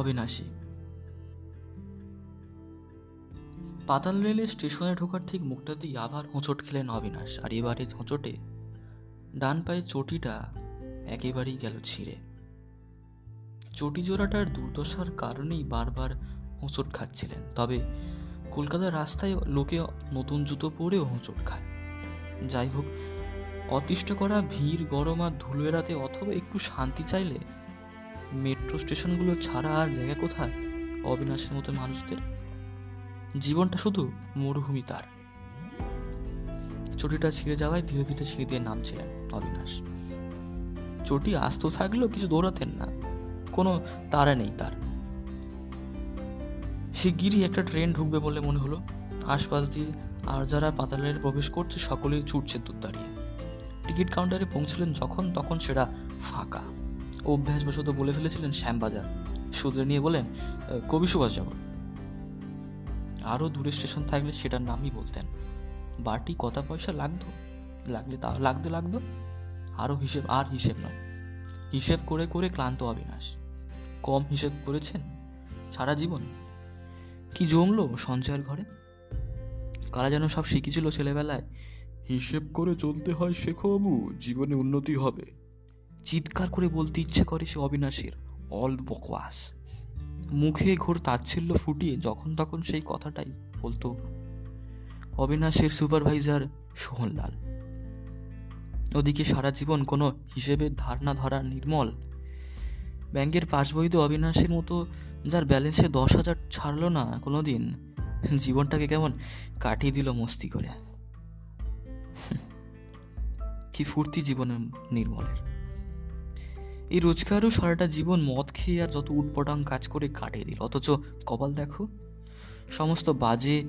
অবিনাশী। পাতাল রেলের স্টেশনে ঢোকার ঠিক মুখটা দিয়ে আবার হোঁচট খেলেন অবিনাশ, আর এবারে হোঁচটে ডান পায়ে চটিটা একেবারেই গেল ছিঁড়ে। চটি জোড়াটার দুর্দশার কারণেই বারবার হোঁচট খাচ্ছিলেন, তবে কলকাতার রাস্তায় লোকে নতুন জুতো পরেও হোঁচট খায়। যাই হোক, অতিষ্ঠ করা ভিড়, গরম আর ধুলো এড়াতে অথবা একটু শান্তি চাইলে মেট্রো স্টেশনগুলো ছাড়া আর জায়গা কোথায়? অবিনাশের মতো মানুষদের? জীবনটা শুধু মরুভূমি তার। চটিটা ছিঁড়ে যাওয়ায় ধীরে ধীরে সিঁড়ি দিয়ে নামছিলেন অবিনাশ। চটি আস্ত থাকলেও কিছু দৌড়াতেন না। কোনো তারা নেই তার। শিগগিরই একটা ট্রেন ঢুকবে বলে মনে হলো। আশপাশ দিয়ে আর যারা পাতালের প্রবেশ করছে, সকলেই ছুটছে দূর দাঁড়িয়ে। টিকিট কাউন্টারে পৌঁছলেন যখন, তখন সেটা ফাঁকা। অভ্যাসবশত বলে ফেলেছিলেন শ্যামবাজার। সুদরে নিয়ে বলেন কবি সুভাষ যাব আরও দূরে স্টেশন থাকলে সেটার নামই বলতেন। বাটি কত পয়সা লাগতো? লাগলে তা, লাগতে লাগতো? আরও হিসেব, আর হিসেব নয়। হিসেব করে করে ক্লান্ত অবিনাশ। কম হিসেব করেছেন? সারা জীবন? কি জমলো সঞ্চয়ের ঘরে? কারা যেন সব শিখেছিল ছেলেবেলায়, হিসেব করে চলতে হয় শেখো বাবু, জীবনে উন্নতি হবে। চিৎকার করে বলতে ইচ্ছে করে সে অবিনাশের। অল বকওয়াস মুখে ঘোর তাচ্ছিল্য ফুটিয়ে যখন তখন সেই কথাটাই বলতো অবিনাশের সুপারভাইজার সোহনলাল। ওদিকে সারা জীবন কোনো হিসেবের ধারণা ধরা নির্মল। ব্যাংকের পাসবইতে অবিনাশের মতো যার ব্যালেন্সে দশ হাজার ছাড়লো না কোনো দিন জীবনটাকে কেমন কাটিয়ে দিল মস্তি করে। কি ফুর্তি জীবনের নির্মলের। এই রোজগারও সারাটা জীবন মদ খেয়ে আর যত উটপটাং কাজ করে কাটিয়ে দিল। অথচ কপাল দেখো, সমস্ত বাজে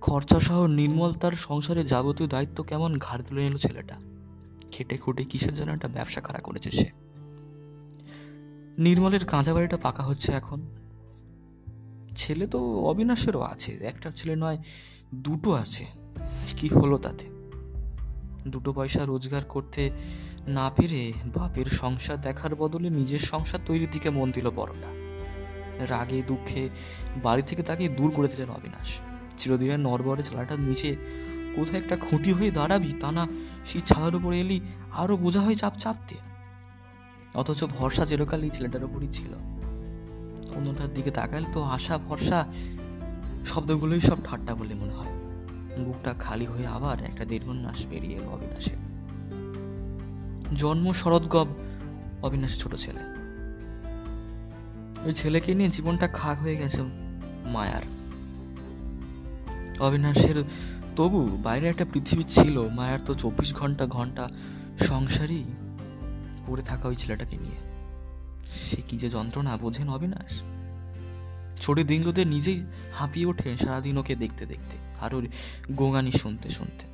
খরচা সহ নির্মল তার সংসারে যাবতীয় দায়িত্ব কেমন ঘাড় তুলে নিল ছেলেটা। খেটে খুটে কিসের জন্য একটা ব্যবসা খাড়া করেছে সে। নির্মলের কাঁচা বাড়িটা পাকা হচ্ছে এখন। ছেলে তো অবিনাশেরও আছে একটা ছেলে নয়, দুটো আছে। কি হলো তাতে? দুটো পয়সা রোজগার করতে না পেরে বাপের সংসার দেখার বদলে নিজের সংসার তৈরির দিকে মন দিল বড়টা। রাগে দুঃখে বাড়ি থেকে তাকে দূর করে দিলেন অবিনাশ। চিরদিনের নরবরে চালাটার নিচে কোথায় একটা খুঁটি হয়ে দাঁড়াবি তা না সেই ছাদের উপরে এলি আরও বোঝা হয়ে চাপ চাপতে। অথচ ভরসা চিরকাল এই ছেলেটার উপরই ছিল। অন্যটার দিকে তাকালে তো আশা, ভরসা, শব্দগুলোই সব ঠাট্টা বলে মনে হয়। বুকটা খালি হয়ে আবার একটা দীর্ঘন্যাস বেরিয়ে এলো অবিনাশের। জন্ম শরৎগব অবিনাশ ছোট ছেলে। ওই ছেলেকে নিয়ে জীবনটা খাক হয়ে গেছে মায়ার। অবিনাশের তবু বাইরে একটা পৃথিবী ছিল, মায়ার তো চব্বিশ ঘণ্টা ঘণ্টা সংসারই পড়ে থাকা ওই ছেলেটাকে নিয়ে। সে কি যে যন্ত্রণা, বোঝেন অবিনাশ? ছোট দিনগুলোতে নিজেই হাঁপিয়ে ওঠেন সারাদিন ওকে দেখতে দেখতে, আর ওর গোঙানি শুনতে শুনতে।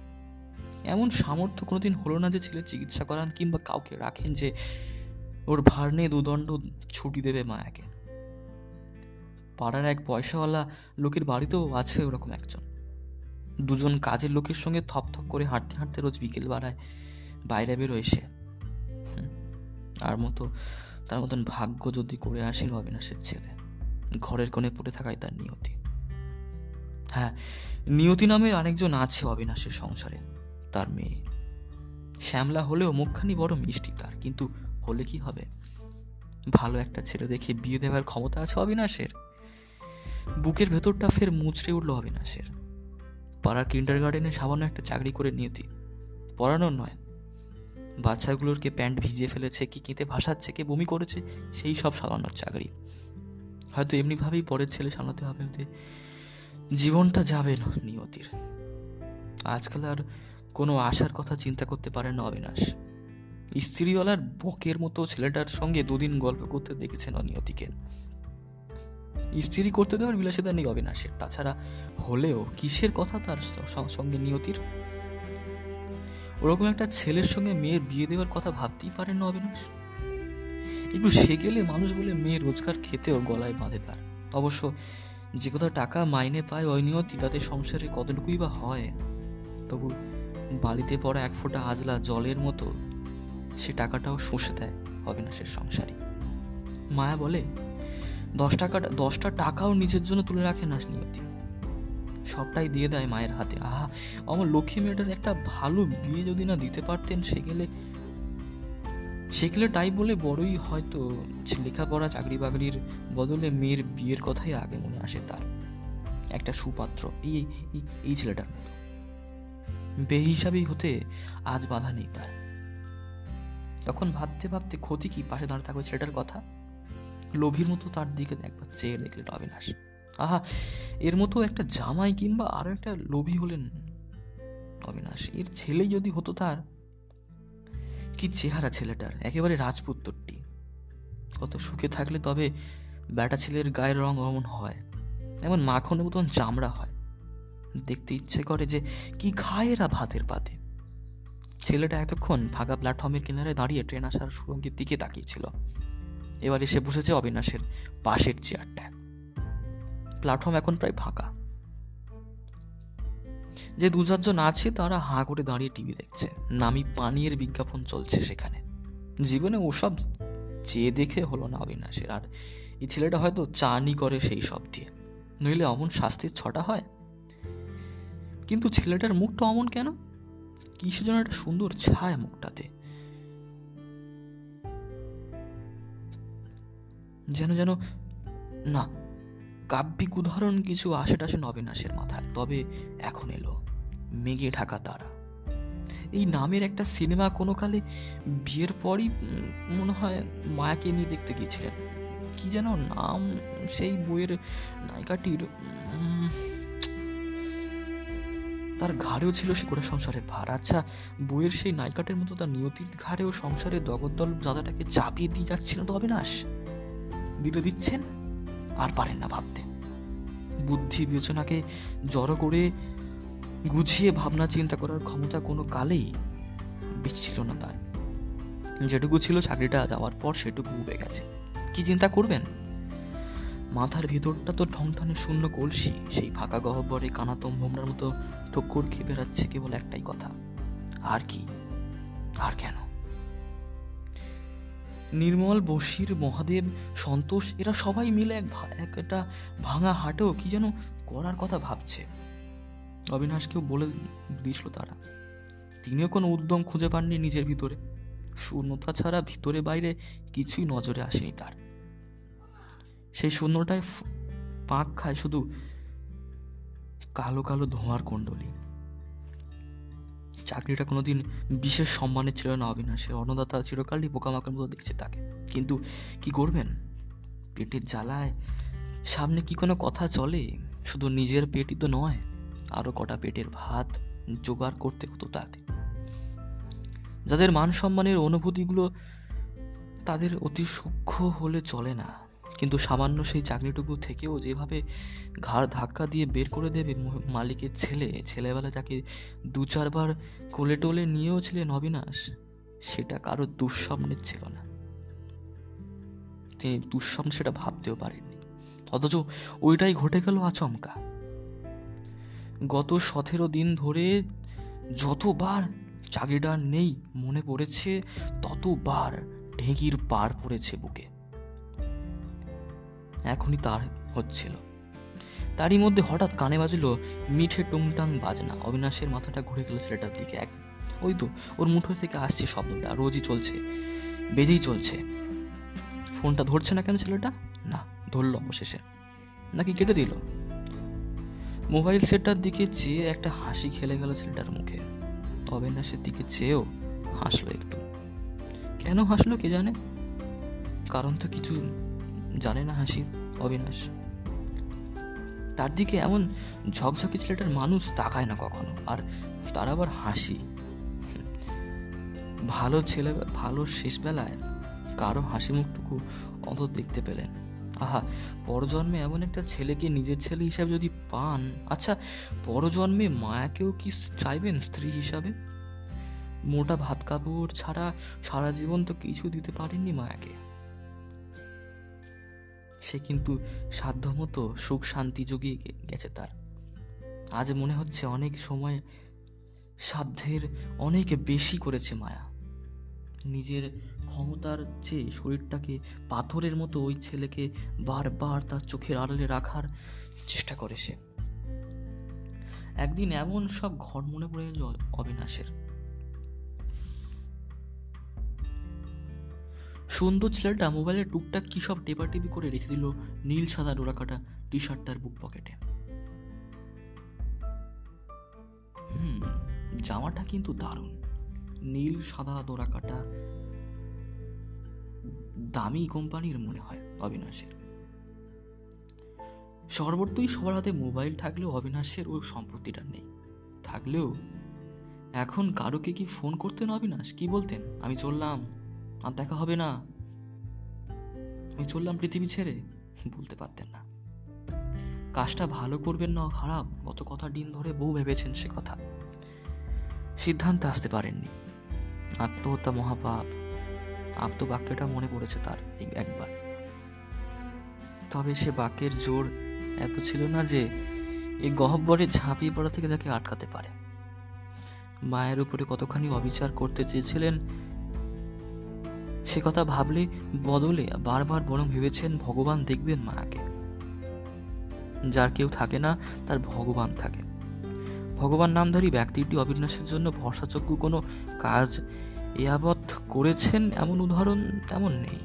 এমন সামর্থ্য কোনোদিন হলো না যে ছেলে চিকিৎসা করান কিংবা কাউকে রাখেন যে ওর ভার নিয়ে দুদণ্ড ছুটি দেবে মায়াকে। পাড়ার এক পয়সাওয়ালা লোকের বাড়িতেও আছে ওরকম একজন। দুজন কাজের লোকের সঙ্গে থপথপ করে হাঁটতে হাঁটতে রোজ বিকেল বাড়ায় বাইরে বেরোয় সে। আর মতো তার মতন ভাগ্য যদি করে আসেন অবিনাশের ছেলে। ঘরের কোণে পড়ে থাকায় তার নিয়তি। হ্যাঁ নিয়তি নামে আরেকজন আছে অবিনাশের সংসারে। তার মেয়ে। শ্যামলা হলেও মুখখানি বড় মিষ্টি তার, কিন্তু হলে কি হবে? ভালো একটা ছেলে দেখে বিয়ে দেওয়ার ক্ষমতা আছে অবিনাশের। বুকের ভেতরটা ফের মুচড়ে উঠল অবিনাশের। পাড়ার কিন্ডার গার্ডেনে সামান্য একটা চাকরি করে নিয়তি। পড়ানোর নয়। বাচ্চাগুলোরকে প্যান্ট ভিজিয়ে ফেলেছে, কি কেঁতে ভাসাচ্ছে, কে বমি করেছে, সেই সব সালানোর চাকরি। হয়তো এমনিভাবেই পরের ছেলে সামলাতে হবে জীবনটা যাবে না নিয়তির। আজকাল আর কোনো আশার কথা চিন্তা করতে পারে না অবিনাশ। স্ত্রীওয়ালার বকের মতো ছেলেটার সঙ্গে দুদিন গল্প করতে দেখেছেন অনিয়তিকে। স্ত্রী করতে দেওয়ার বিলাসিতা নেই অবিনাশের। তাছাড়া হলেও কিসের কথা তার সঙ্গে নিয়তির? ওরকম একটা ছেলের সঙ্গে মেয়ের বিয়ে দেওয়ার কথা ভাবতেই পারেন না অবিনাশ? একটু সে গেলে মানুষ বলে মেয়ে রোজগার খেতেও গলায় বাঁধে তার। অবশ্য যে কথা টাকা মাইনে পায় ওই নিয়তি তাতে সংসারে কতটুকুই বা হয়? তবু বাড়িতে পড়া এক ফোঁটা আজলা জলের মতো, সে টাকাটাও শুষে দেয় অবিনাশের সংসারে। মায়া বলে, দশ টাকা, দশটা টাকাও নিজের জন্য তুলে রাখে না নিয়তি। সবটাই দিয়ে দেয় মায়ের হাতে। আহা, আমার লক্ষ্মী মেয়েটার একটা ভালো বিয়ে যদি না দিতে পারতেন, সে গেলে সে গেলে তাই বলে বড়ই হয়তো লেখাপড়া চাকরি বাকরির বদলে মেয়ের বিয়ের কথাই আগে মনে আসে তার। একটা সুপাত্র এই এই ছেলেটার মতো। বে হিসাবেই হতে আজ বাধা নেই তার। তখন ভাবতে ভাবতে ক্ষতি কি? পাশে দাঁড়িয়ে থাকবে ছেলেটার কথা? লোভীর মতো তার দিকে একবার চেয়ে দেখলে অবিনাশ। আহা, এর মতো একটা জামাই কিংবা আরও একটা লোভী হলেন অবিনাশ। এর ছেলেই যদি হতো তার, কি চেহারা ছেলেটার? একেবারে রাজপুত্তরটি। কত সুখে থাকলে তবে ব্যাটা ছেলের গায়ের রং অমন হয়। এমন মাখনের মতন চামড়া হয়। দেখতে ইচ্ছে করে যে কি খায় এরা ভাতের পাতে। ছেলেটা এতক্ষণ ফাঁকা প্ল্যাটফর্মের কিনারে দাঁড়িয়ে ট্রেন আসার সুরঙ্গের দিকে তাকিয়েছিল। এবার এসে বসেছে অবিনাশের পাশের চেয়ারটা প্ল্যাটফর্ম এখন প্রায় ফাঁকা। যে দু চারজন আছে, তারা হাঁ করে দাঁড়িয়ে টিভি দেখছে। নামি পানীয়ের বিজ্ঞাপন চলছে সেখানে। জীবনে ওসব চেয়ে দেখে হলো না অবিনাশের। আর এই ছেলেটা হয়তো চানি করে সেই সব দিয়ে। নইলে অমন শাস্তির ছটা হয়? কিন্তু ছেলেটার মুখটা অমন কেন? কিসের যেন একটা সুন্দর ছায়া মুখটাতে। যেন যেন, না, কাব্যিক উদাহরণ কিছু আসে টাসে নবেনাশের মাথায়। তবে এখন এলো মেঘে ঢাকা তারা। এই নামের একটা সিনেমা কোনো কালে বিয়ের পরই মনে হয় মায়াকে নিয়ে দেখতে গিয়েছিলেন। কি যেন নাম সেই বইয়ের নায়িকাটির তার ঘাড়েও ছিল সে গোটা সংসারের ভার। আচ্ছা বইয়ের সেই নায়িকাটের মতো তার নিয়তির ঘাড়েও সংসারের দগদ্দল দাদাটাকে চাপিয়ে দিয়ে যাচ্ছিল তো অবিনাশ? দিলে দিচ্ছেন? আর পারেন না ভাবতে। বুদ্ধি বিবেচনাকে জড়ো করে গুছিয়ে ভাবনা চিন্তা করার ক্ষমতা কোনো কালেই বিচ্ছিল না তার। যেটুকু ছিল চাকরিটা যাওয়ার পর সেটুকু উবে গেছে। কি চিন্তা করবেন? মাথার ভিতরটা তো ঠংঠানে শূন্য কলসি, সেই ফাঁকা গহ্বরে কানাতম ভোমরার মতো ঠক্কর খেয়ে বেড়াচ্ছে কেবল একটাই কথা। আর কি? আর কেন? নির্মল বসির মহাদেব, সন্তোষ, এরা সবাই মিলে এক একটা ভাঙা হাটেও কি যেন করার কথা ভাবছে। অবিনাশকেও বলে দিয়েছিল তারা। তিনিও কোনো উদ্যম খুঁজে পাননি নিজের ভিতরে। শূন্যতা ছাড়া ভিতরে বাইরে কিছুই নজরে আসেনি তার। সেই শূন্যটায় পাক খায় শুধু কালো কালো ধোঁয়ার কুণ্ডলী। চাকরিটা কোনোদিন বিশেষ সম্মানের ছিল না অবিনাশের অন্নদাতা চিরকালই পোকামাকের মতো দেখছে তাকে। কিন্তু কি করবেন? পেটের জ্বালায় সামনে কি কোনো কথা চলে? শুধু নিজের পেটই তো নয় আরও কটা পেটের ভাত জোগাড় করতে হতো তাতে যাদের মান সম্মানের অনুভূতিগুলো তাদের অতি সূক্ষ্ম হলে চলে না। কিন্তু সামান্য সেই চাকরিটুকু থেকেও যেভাবে ঘাড় ধাক্কা দিয়ে বের করে দেবে মালিকের ছেলে, ছেলেবেলা যাকে দু চারবার কোলে টোলে নিয়েও ছিলেন অবিনাশ, সেটা কারও দুঃস্বপ্নের ছিল না। তিনি দুঃস্বপ্ন সেটা ভাবতেও পারেননি। অথচ ওইটাই ঘটে গেল আচমকা। গত সতেরো দিন ধরে যতবার চাকরিটা নেই মনে পড়েছে, ততবার ঢেঁকির পার পড়েছে বুকে। এখনই তার হচ্ছিল। তারই মধ্যে হঠাৎ কানে বাজল মিঠে টুংটাং বাজনা। অবিনাশের মাথাটা ঘুরে গেল ছেলেটার দিকে এক। ওই তো, ওর মুঠো থেকে আসছে শব্দটা, রোজই চলছে, বেজেই চলছে। ফোনটা ধরছে না কেন ছেলেটা? না, ধরলো অবশেষে। নাকি কেটে দিল? মোবাইল সেটটার দিকে চেয়ে একটা হাসি খেলে গেল ছেলেটার মুখে। অবিনাশের দিকে চেয়েও হাসলো একটু। কেন হাসলো কে জানে? কারণ তো কিছু জানে না হাসির অবিনাশ। তার দিকে এমন ঝকঝকে ছেলেটার মানুষ তাকায় না কখনো, আর তার আবার হাসি। ভালো ছেলে, ভালো শেষ বেলায় কারও হাসি মুখটুকু অত দেখতে পেলেন। আহা, পরজন্মে এমন একটা ছেলেকে নিজের ছেলে হিসাবে যদি পান আচ্ছা পরজন্মে মায়াকেও কি চাইবেন স্ত্রী হিসাবে? মোটা ভাত কাপড় ছাড়া সারা জীবন তো কিছু দিতে পারেননি মায়াকে। সে কিন্তু সাধ্যমতো সুখ শান্তি জুগিয়ে গেছে তার। আজ মনে হচ্ছে অনেক সময় সাধ্যের অনেক বেশি করেছে মায়া। নিজের ক্ষমতার চেয়ে শরীরটাকে পাথরের মতো ওই ছেলেকে বারবার তার চোখের আড়ালে রাখার চেষ্টা করে সে। একদিন এমন সব ঘর মনে পড়ে গেল অবিনাশের। সুন্দর ছেলেটা মোবাইলে টুকটাক কি সব টেপাটিপি করে রেখে দিল নীল সাদা ডোরাকাটা টি শার্ট তার বুক পকেটে। হুম, জামাটা কিন্তু দারুণ। নীল সাদা ডোরাকাটা দামি কোম্পানির মনে হয় অবিনাশের। সর্বত্রই সবার হাতে মোবাইল থাকলেও অবিনাশের ওই সম্পত্তিটা নেই। থাকলেও এখন কারোকে কি ফোন করতেন অবিনাশ? কি বলতেন? আমি চললাম। আর দেখা হবে না। আমি চললাম পৃথিবী ছেড়ে। বলতে পারতেন না। কাজটা ভালো করবেন না, খারাপ। গত কথা দিন ধরে বউ ভেবেছেন সে কথা। সিদ্ধান্তে আসতে পারেননি। আত্মহত্যা মহাপাপ। আত্মবাক্যটা মনে পড়েছে তার একবার। তবে সে বাক্যের জোর এত ছিল না যে এই গহব্বরে ঝাঁপিয়ে পড়া থেকে তাকে আটকাতে পারে। মায়ের উপরে কতখানি অবিচার করতে চেয়েছিলেন সে কথা ভাবলে বদলে বারবার বরং ভেবেছেন ভগবান দেখবেন মায়াকে। যার কেউ থাকে না, তার ভগবান থাকে। ভগবান নামধারী ব্যক্তিটি অবিনাশের জন্য ভরসাযোগ্য কোনো কাজ এয়াবৎ করেছেন এমন উদাহরণ তেমন নেই।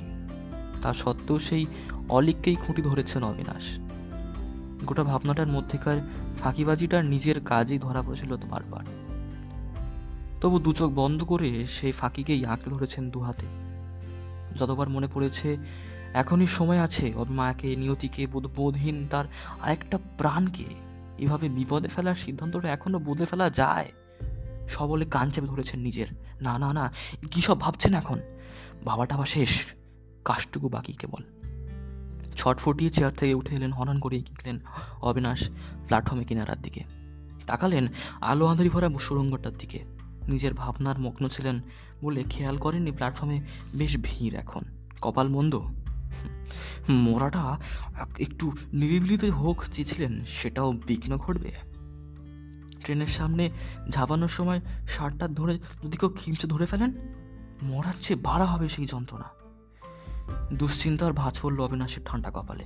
তা সত্ত্বেও সেই অলিককেই খুঁটি ধরেছেন অবিনাশ। গোটা ভাবনাটার মধ্যেকার ফাঁকিবাজিটা নিজের কাজেই ধরা পড়েছিল বারবার। তবু দু চোখ বন্ধ করে সেই ফাঁকিকেই আঁকড়ে ধরেছেন দু হাতে যতবার মনে পড়েছে, এখনই সময় আছে ওর মাকে, নিয়তিকে বোধহীন তার আরেকটা প্রাণকে। এভাবে বিপদে ফেলার সিদ্ধান্তটা এখনও বদলে ফেলা যায়। সবলে কান চেপে ধরেছেন নিজের। না না না, কী সব ভাবছেন এখন? বাবাটা বা শেষ। কাজটুকু বাকি, কেবল। ছট ফুটিয়ে চেয়ার থেকে উঠে এলেন হনন করে গেলেন অবিনাশ প্ল্যাটফর্মে কিনারার দিকে। তাকালেন আলো আঁধারি ভরা সুরঙ্গটার দিকে। নিজের ভাবনার মগ্ন ছিলেন বলে খেয়াল করেননি প্ল্যাটফর্মে। বেশ ভিড় এখন। কপাল মন্দ। মরাটা একটু নিরিবিলিতে হোক চেয়েছিলেন, সেটাও বিঘ্ন ঘটবে। ট্রেনের সামনে ঝাপানোর সময় শার্টটা ধরে যদি কেউ খিমচে ধরে ফেলেন, মরার চেয়ে ভাড়া হবে সেই যন্ত্রণা। দুশ্চিন্তার ভাঁজ পড়ল অবিনাশের ঠান্ডা কপালে।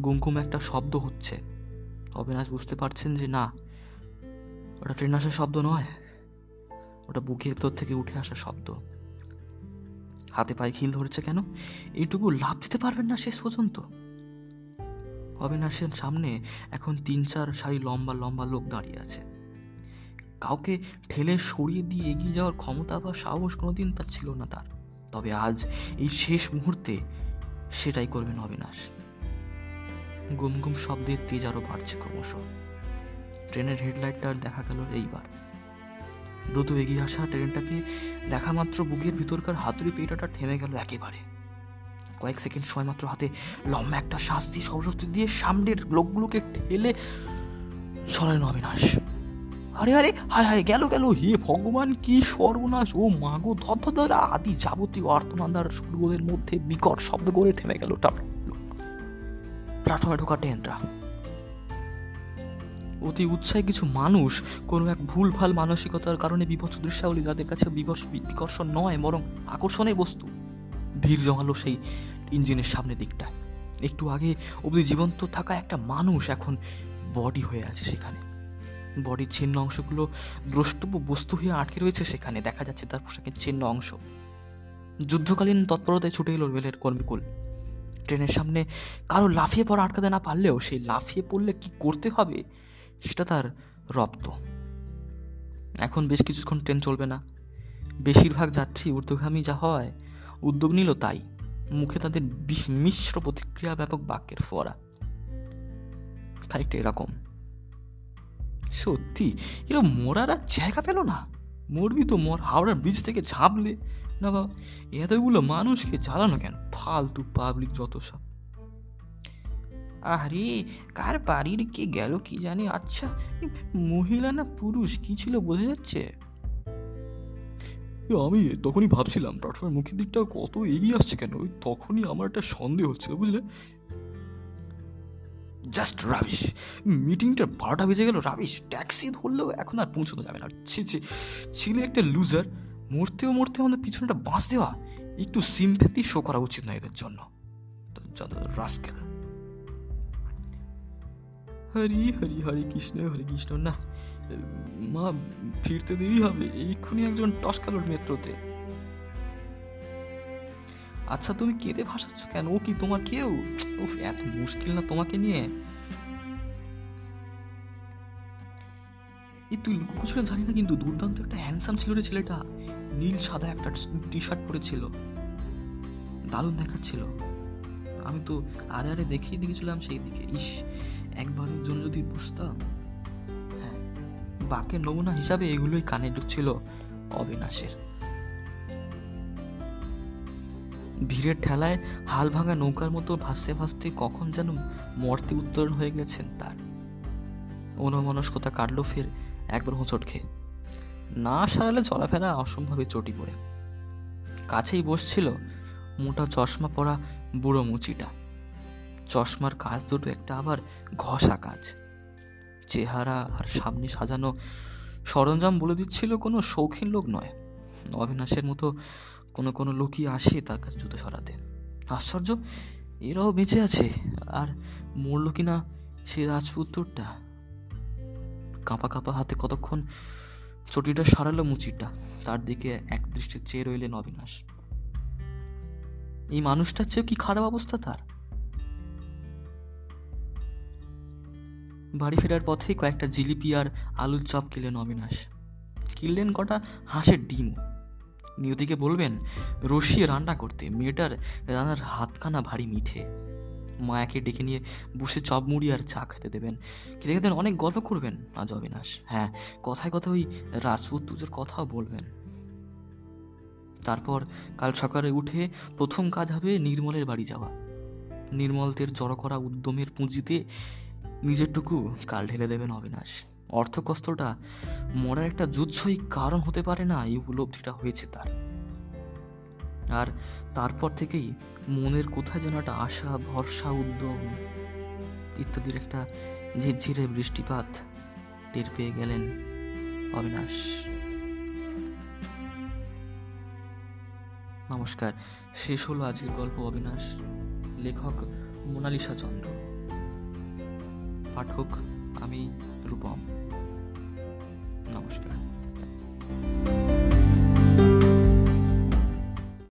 গুমগুম একটা শব্দ হচ্ছে। অবিনাশ বুঝতে পারছেন যে না, ওটা ট্রেন আসার শব্দ নয়। ওটা বুকের ভেতর থেকে উঠে আসা শব্দ। হাতে পায়ে খিল ধরেছে কেন? এইটুকু লাভ দিতে পারবেন না শেষ পর্যন্ত। অবিনাশের সামনে এখন তিন চার সারি লম্বা লম্বা লোক দাঁড়িয়ে আছে। কাউকে ঠেলে সরিয়ে দিয়ে এগিয়ে যাওয়ার ক্ষমতা বা সাহস কোনোদিন তার ছিল না তার। তবে আজ এই শেষ মুহূর্তে সেটাই করবেন অবিনাশ। গুম গুম শব্দের তেজ আরও বাড়ছে ক্রমশ। ট্রেনের হেডলাইটটা দেখা গেল এইবার। দ্রুত এগিয়ে আসা ট্রেনটাকে দেখা মাত্র বুকের ভিতরকার হাতুড়ি পেটাটা থেমে গেল একেবারে। কয়েক সেকেন্ড সময় মাত্র হাতে লম্বা একটা শাস্তি সরস্বতী দিয়ে সামনের লোকগুলোকে ঠেলে সরালেন অবিনাশ। আরে আরে, হায় হায়, গেল গেল, হে ভগবান, কি সর্বনাশ। ও মাগো ধরা আদি যাবতীয় আর্তনাদার সুরগুলোর মধ্যে বিকট শব্দ করে থেমে গেল প্ল্যাটফর্মে ঢোকা ট্রেনটা। অতি উৎসাহী কিছু মানুষ কোনো এক ভুল ভালো মানসিকতার কারণে বিভৎস দৃশ্যাবলী তাদের কাছে বিবস বিকর্ষণ নয়, বরং আকর্ষণের বস্তু। ভিড় জমালো সেই ইঞ্জিনের সামনের দিকটা একটু আগে অবধি জীবন্ত থাকা একটা মানুষ এখন বডি হয়ে আছে সেখানে। বডির ছিন্ন অংশগুলো দ্রষ্টব্য বস্তু হয়ে আটকে রয়েছে সেখানে। দেখা যাচ্ছে তার পোশাকের ছিন্ন অংশ। যুদ্ধকালীন তৎপরতায় ছুটে এলো রেলের কর্মীকুল। ট্রেনের সামনে কারও লাফিয়ে পড়া আটকাতে না পারলেও সেই লাফিয়ে পড়লে কি করতে হবে? সেটা তার রপ্ত। এখন বেশ কিছুক্ষণ ট্রেন চলবে না। বেশিরভাগ যাত্রী ঊর্ধ্বগামী যা হয়, উদ্যোগ নিল তাই। মুখে তাদের মিশ্র প্রতিক্রিয়া ব্যাপক বাক্যের ফোয়ারা। খানিকটা এরকম। সত্যি, এরা মরার আর জায়গা পেল না। মরবি তো মর, হাওড়ার ব্রিজ থেকে ঝাঁপলে। না বা এতগুলো মানুষকে জ্বালানো কেন? ফালতু পাবলিক যত সব। আরে, কার বাড়ির কে গেল কি জানি? আচ্ছা মহিলা না পুরুষ, কি ছিল বোঝা যাচ্ছে? আমি তখনই ভাবছিলাম প্ল্যাটফর্মের মুখের দিকটা কত এগিয়ে আসছে কেন? ওই তখনই আমার একটা সন্দেহ হচ্ছিল, বুঝলে? জাস্ট রাবিশ, মিটিংটা বারোটা বেজে গেল, রাবিশ, ট্যাক্সি ধরলেও এখন আর পৌঁছানো যাবে না। ছি ছি, ছিলে একটা লুজার মরতেও মরতে আমাদের পিছনটা বাঁচ দেওয়া, একটু সিম্প্যাথি শো করা উচিত না এদের জন্য। রাস্কেল। হরি হরি, হরে কৃষ্ণ হরে কৃষ্ণ, না। মা, ফিরতে দেরি হবে, এইক্ষুনি একজন টসকালোর মেট্রোতে। আচ্ছা তুমি কেঁদে ভাসাচ্ছ কেন? ও কি তোমার কেউ? উফ, এত মুশকিল না তোমাকে নিয়ে। এই তুই লুকোছিল জানি না, কিন্তু দুর্দান্ত একটা হ্যান্ডসাম ছিল রে ছেলেটা। নীল সাদা একটা টি শার্ট পরেছিল। দারুণ দেখাচ্ছিল। আমি তো আরে আরে দেখেই দিয়েছিলাম সেই দিকে। ইস একবারের জন্য যদি বুঝতাম হ্যাঁ বাকের নমুনা হিসাবে এগুলোই কানে ঢুকছিল অবিনাশের। ভিড়ের ঠেলায় হাল ভাঙা নৌকার মতো ভাসতে ভাসতে কখন যেন মর্তে উত্তরণ হয়ে গেছেন তার। অনমনস্কতা কাটলো ফের একবার হোঁচট খেয়ে না সারালে চলাফেরা অসম্ভবে চটি পড়ে। কাছেই বসছিল মোটা চশমা পরা বুড়ো মুচিটা। চশমার কাজ দুটো একটা আবার ঘষা কাজ। চেহারা আর সামনে সাজানো সরঞ্জাম বলে দিচ্ছিল কোনো শৌখিন লোক নয়। অবিনাশের মতো কোনো কোনো লোকই আসে তার কাছে জুতো সরাতে। আশ্চর্য, এরাও বেঁচে আছে। আর মরল কিনা সে রাজপুত্রটা কাঁপা কাঁপা হাতে কতক্ষণ চটিটা সরালো মুচিটা। তার দিকে এক দৃষ্টি চেয়ে রইলেন অবিনাশ। এই মানুষটার চেয়েও কি খারাপ অবস্থা তার? বাড়ি ফেরার পথে কয়েকটা জিলিপি আর আলুর চপ কিনলেন অবিনাশ। কিনলেন কটা হাঁসের ডিম নিয়তিকে বলবেন, রসিয়ে রান্না করতে। মেয়েটার রান্নার হাতখানা ভারী মিঠে। মায়াকে ডেকে নিয়ে বসে চপ মুড়ি আর চা খেতে দেবেন। খেতে খেতে অনেক গল্প করবেন আজ অবিনাশ। হ্যাঁ কথায় কথা ওই রাজপুত তুজের কথাও বলবেন। তারপর কাল সকালে উঠে প্রথম কাজ হবে নির্মলের বাড়ি যাওয়া। নির্মলদের জড়ো করা উদ্যমের পুঁজিতে নিজেরটুকু কাল ঢেলে দেবেন অবিনাশ। অর্থকষ্টটা মরার একটা যুদ্ধই কারণ হতে পারে না এই উপলব্ধিটা হয়েছে তার। আর তারপর থেকেই মনের কোথায় যেন একটা আশা, ভরসা, উদ্যম ইত্যাদির একটা ঝিরঝিরে বৃষ্টিপাত টের পেয়ে গেলেন অবিনাশ। নমস্কার। শেষ হলো আজকের গল্প অবিনাশ। লেখক মোনালিসা চন্দ্র। পাঠক আমি রূপম। নমস্কার।